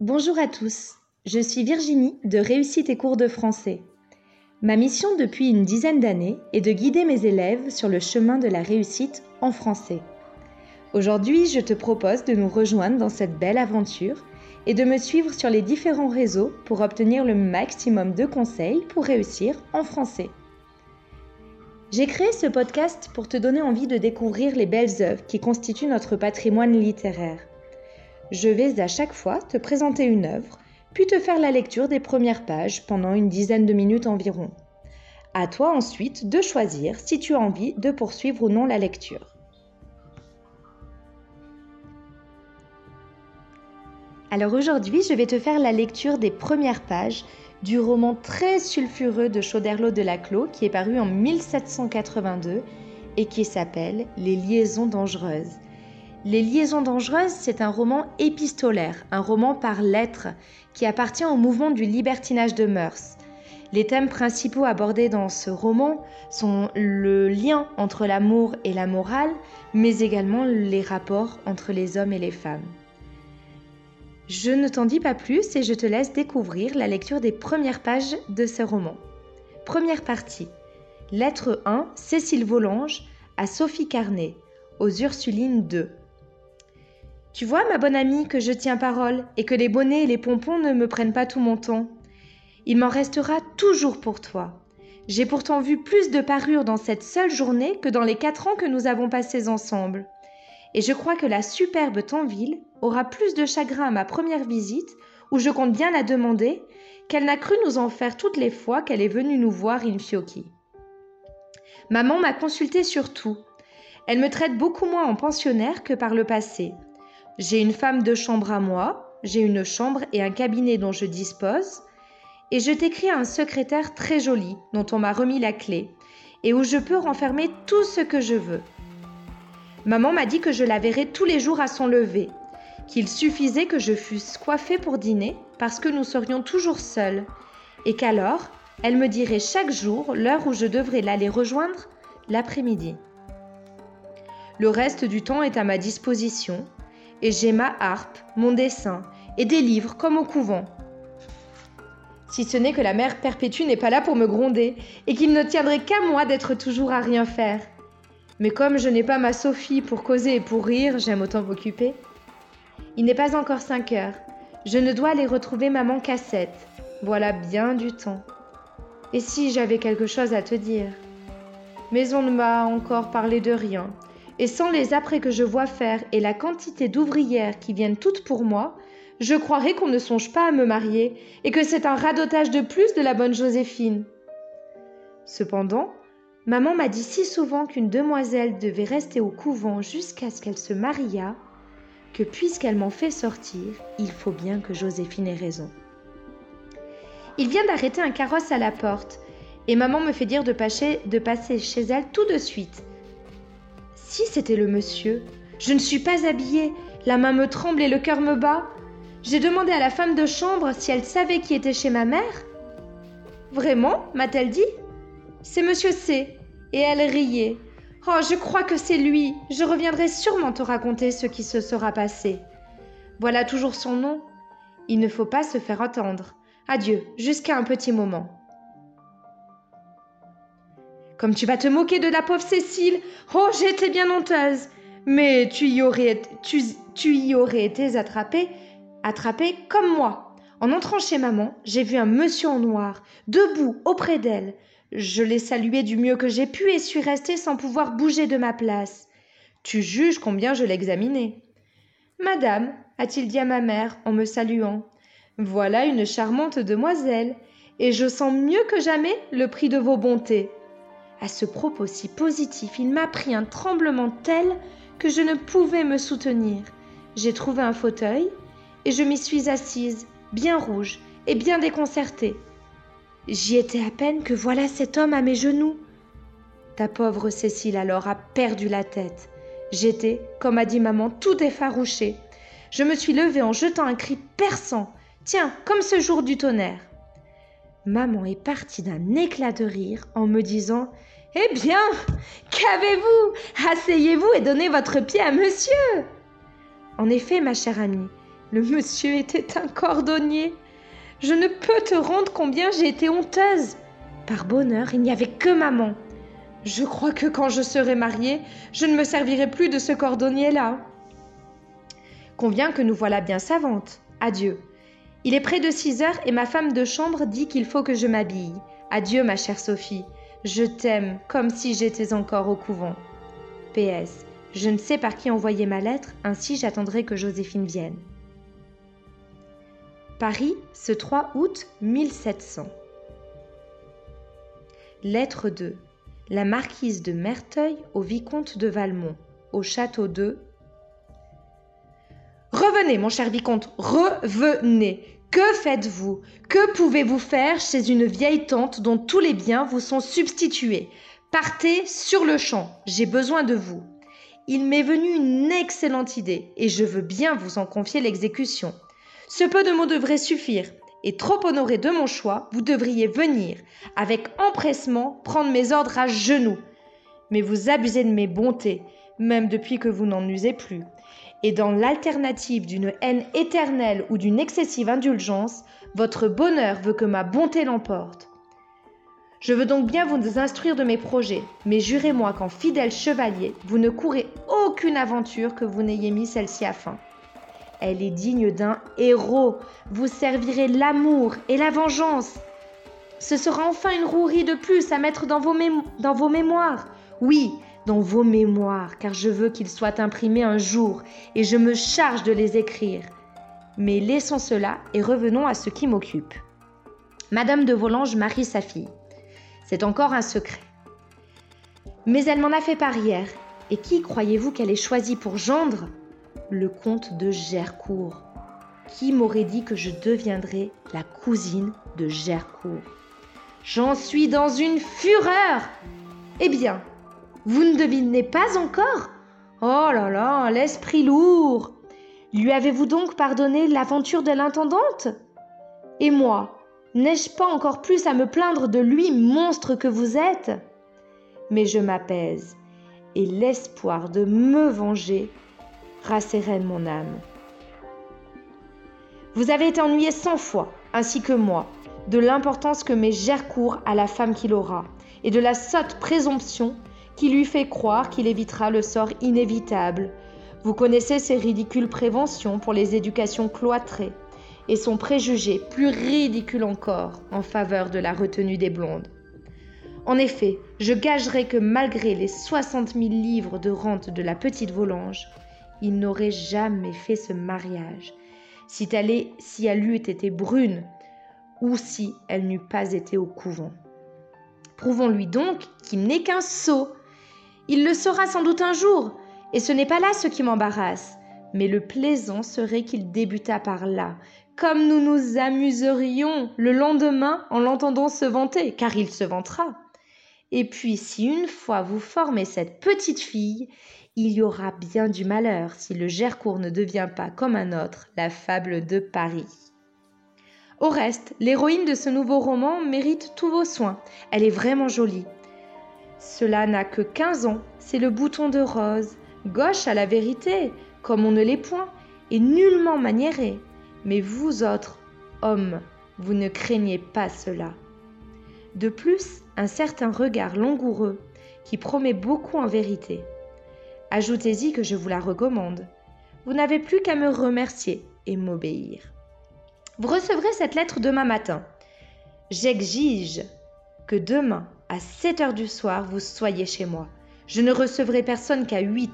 Bonjour à tous, je suis Virginie de Réussite et cours de français. Ma mission depuis une dizaine d'années est de guider mes élèves sur le chemin de la réussite en français. Aujourd'hui, je te propose de nous rejoindre dans cette belle aventure et de me suivre sur les différents réseaux pour obtenir le maximum de conseils pour réussir en français. J'ai créé ce podcast pour te donner envie de découvrir les belles œuvres qui constituent notre patrimoine littéraire. Je vais à chaque fois te présenter une œuvre, puis te faire la lecture des premières pages pendant une dizaine de minutes environ. À toi ensuite de choisir si tu as envie de poursuivre ou non la lecture. Alors aujourd'hui, je vais te faire la lecture des premières pages du roman très sulfureux de Chauderlot de Laclos qui est paru en 1782 et qui s'appelle Les liaisons dangereuses. Les liaisons dangereuses, c'est un roman épistolaire, un roman par lettres qui appartient au mouvement du libertinage de mœurs. Les thèmes principaux abordés dans ce roman sont le lien entre l'amour et la morale, mais également les rapports entre les hommes et les femmes. Je ne t'en dis pas plus et je te laisse découvrir la lecture des premières pages de ce roman. Première partie. Lettre 1, Cécile Volange à Sophie Carnet, aux Ursulines 2. Tu vois, ma bonne amie, que je tiens parole et que les bonnets et les pompons ne me prennent pas tout mon temps. Il m'en restera toujours pour toi. J'ai pourtant vu plus de parures dans cette seule journée que dans les quatre ans que nous avons passés ensemble et je crois que la superbe Tanville aura plus de chagrin à ma première visite, où je compte bien la demander, qu'elle n'a cru nous en faire toutes les fois qu'elle est venue nous voir in fiocchi. Maman m'a consulté sur tout. Elle me traite beaucoup moins en pensionnaire que par le passé. J'ai une femme de chambre à moi, j'ai une chambre et un cabinet dont je dispose, et je t'écris un secrétaire très joli dont on m'a remis la clé, et où je peux renfermer tout ce que je veux. Maman m'a dit que je la verrais tous les jours à son lever, qu'il suffisait que je fusse coiffée pour dîner parce que nous serions toujours seuls, et qu'alors elle me dirait chaque jour l'heure où je devrais l'aller rejoindre l'après-midi. Le reste du temps est à ma disposition, et j'ai ma harpe, mon dessin et des livres comme au couvent. Si ce n'est que la mère perpétue n'est pas là pour me gronder, et qu'il ne tiendrait qu'à moi d'être toujours à rien faire. Mais comme je n'ai pas ma Sophie pour causer et pour rire, j'aime autant m'occuper. Il n'est pas encore 5 heures. Je ne dois aller retrouver maman cassette. Voilà bien du temps. Et si j'avais quelque chose à te dire? Mais on ne m'a encore parlé de rien. Et sans les après que je vois faire et la quantité d'ouvrières qui viennent toutes pour moi, je croirais qu'on ne songe pas à me marier et que c'est un radotage de plus de la bonne Joséphine. Cependant, Maman m'a dit si souvent qu'une demoiselle devait rester au couvent jusqu'à ce qu'elle se mariât, que puisqu'elle m'en fait sortir, il faut bien que Joséphine ait raison. Il vient d'arrêter un carrosse à la porte, et maman me fait dire de passer chez elle tout de suite. Si c'était le monsieur, je ne suis pas habillée, la main me tremble et le cœur me bat. J'ai demandé à la femme de chambre si elle savait qui était chez ma mère. Vraiment m'a-t-elle dit C'est monsieur C et elle riait. Oh, je crois que c'est lui. Je reviendrai sûrement te raconter ce qui se sera passé. Voilà toujours son nom. Il ne faut pas se faire attendre. Adieu, jusqu'à un petit moment. Comme tu vas te moquer de la pauvre Cécile. Oh, j'étais bien honteuse. Mais tu y aurais, tu, y aurais été attrapée, attrapée comme moi. En entrant chez maman, j'ai vu un monsieur en noir, debout auprès d'elle. Je l'ai salué du mieux que j'ai pu et suis restée sans pouvoir bouger de ma place. Tu juges combien je l'ai examiné. Madame, a-t-il dit à ma mère en me saluant, voilà une charmante demoiselle, et je sens mieux que jamais le prix de vos bontés. À ce propos si positif, il m'a pris un tremblement tel que je ne pouvais me soutenir. J'ai trouvé un fauteuil et je m'y suis assise, bien rouge et bien déconcertée. J'y étais à peine que voilà cet homme à mes genoux. Ta pauvre Cécile alors a perdu la tête. J'étais, comme a dit maman, tout effarouchée. Je me suis levée en jetant un cri perçant. Tiens, comme ce jour du tonnerre. Maman est partie d'un éclat de rire en me disant Eh bien, qu'avez-vous? Asseyez-vous et donnez votre pied à monsieur. En effet, ma chère amie, Le monsieur était un cordonnier. Je ne peux te rendre combien j'ai été honteuse. Par bonheur, il n'y avait que maman. Je crois que quand je serai mariée, je ne me servirai plus de ce cordonnier-là. Conviens que nous voilà bien savantes. Adieu. Il est près de six heures et ma femme de chambre dit qu'il faut que je m'habille. Adieu, ma chère Sophie. Je t'aime comme si j'étais encore au couvent. PS. Je ne sais par qui envoyer ma lettre, ainsi j'attendrai que Joséphine vienne. Paris, ce 3 août 1700. Lettre 2 la marquise de Merteuil au vicomte de Valmont, au château de. Revenez, mon cher vicomte, revenez. Que faites-vous? Que pouvez-vous faire chez une vieille tante dont tous les biens vous sont substitués? Partez sur le champ, j'ai besoin de vous. Il m'est venu une excellente idée et je veux bien vous en confier l'exécution. Ce peu de mots devrait suffire et trop honoré de mon choix, vous devriez venir, avec empressement, prendre mes ordres à genoux. Mais vous abusez de mes bontés, même depuis que vous n'en usez plus. Et dans l'alternative d'une haine éternelle ou d'une excessive indulgence, votre bonheur veut que ma bonté l'emporte. Je veux donc bien vous instruire de mes projets, mais jurez-moi qu'en fidèle chevalier, vous ne courez aucune aventure que vous n'ayez mis celle-ci à fin. Elle est digne d'un héros. Vous servirez l'amour et la vengeance. Ce sera enfin une rouerie de plus à mettre dans vos, dans vos mémoires. Oui, dans vos mémoires, car je veux qu'ils soient imprimés un jour, et je me charge de les écrire. Mais laissons cela et revenons à ce qui m'occupe. Madame de Volanges marie sa fille. C'est encore un secret. Mais elle m'en a fait part hier. Et qui croyez-vous qu'elle ait choisi pour gendre? Le comte de Gercourt. Qui m'aurait dit que je deviendrais la cousine de Gercourt? J'en suis dans une fureur Eh bien, vous ne devinez pas encore? Oh là là, l'esprit lourd! Lui avez-vous donc pardonné l'aventure de l'intendante? Et moi, n'ai-je pas encore plus à me plaindre de lui, monstre que vous êtes? Mais je m'apaise, et l'espoir de me venger rassérène mon âme. Vous avez été ennuyé cent fois, ainsi que moi, de l'importance que met Gercourt à la femme qu'il aura, et de la sotte présomption qui lui fait croire qu'il évitera le sort inévitable. Vous connaissez ses ridicules préventions pour les éducations cloîtrées, et son préjugé, plus ridicule encore, en faveur de la retenue des blondes. En effet, je gagerais que malgré les soixante mille livres de rente de la petite Volange, il n'aurait jamais fait ce mariage si elle, si elle eût été brune ou si elle n'eût pas été au couvent. Prouvons-lui donc qu'il n'est qu'un sot. Il le saura sans doute un jour, et ce n'est pas là ce qui m'embarrasse. Mais le plaisant serait qu'il débutât par là, comme nous nous amuserions le lendemain en l'entendant se vanter, car il se vantera. Et puis, si une fois vous formez cette petite fille, il y aura bien du malheur si le Gercourt ne devient pas comme un autre la fable de Paris. Au reste, l'héroïne de ce nouveau roman mérite tous vos soins. Elle est vraiment jolie. Cela n'a que 15 ans, c'est le bouton de rose, gauche à la vérité, comme on ne l'est point, et nullement maniéré. Mais vous autres, hommes, vous ne craignez pas cela. De plus, un certain regard langoureux qui promet beaucoup en vérité. Ajoutez-y que je vous la recommande. Vous n'avez plus qu'à me remercier et m'obéir. Vous recevrez cette lettre demain matin. J'exige que demain, à 7 heures du soir, vous soyez chez moi. Je ne recevrai personne qu'à 8,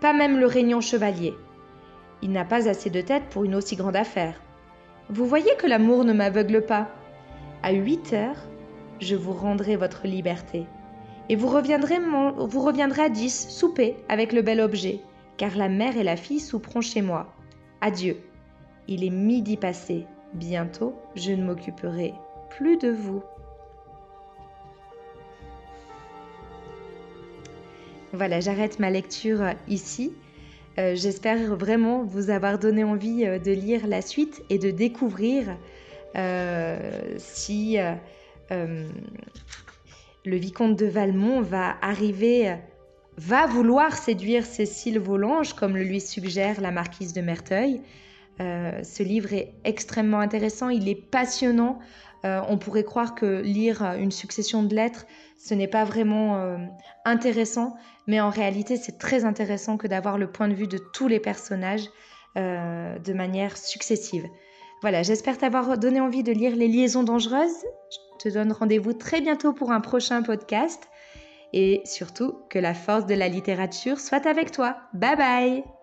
pas même le régnant chevalier. Il n'a pas assez de tête pour une aussi grande affaire. Vous voyez que l'amour ne m'aveugle pas. À 8 heures, je vous rendrai votre liberté et vous reviendrez, vous reviendrez à 10 souper avec le bel objet, car la mère et la fille souperont chez moi. Adieu. Il est midi passé. Bientôt, je ne m'occuperai plus de vous. Voilà, j'arrête ma lecture ici. Euh, j'espère vraiment vous avoir donné envie euh, de lire la suite et de découvrir euh, si le vicomte de Valmont va arriver, va vouloir séduire Cécile Volange, comme le lui suggère la marquise de Merteuil. Ce livre est extrêmement intéressant, il est passionnant. on pourrait croire que lire une succession de lettres, ce n'est pas vraiment intéressant, mais en réalité c'est très intéressant que d'avoir le point de vue de tous les personnages de manière successive. Voilà, j'espère t'avoir donné envie de lire Les Liaisons dangereuses. Je te donne rendez-vous très bientôt pour un prochain podcast. Et surtout, que la force de la littérature soit avec toi. Bye bye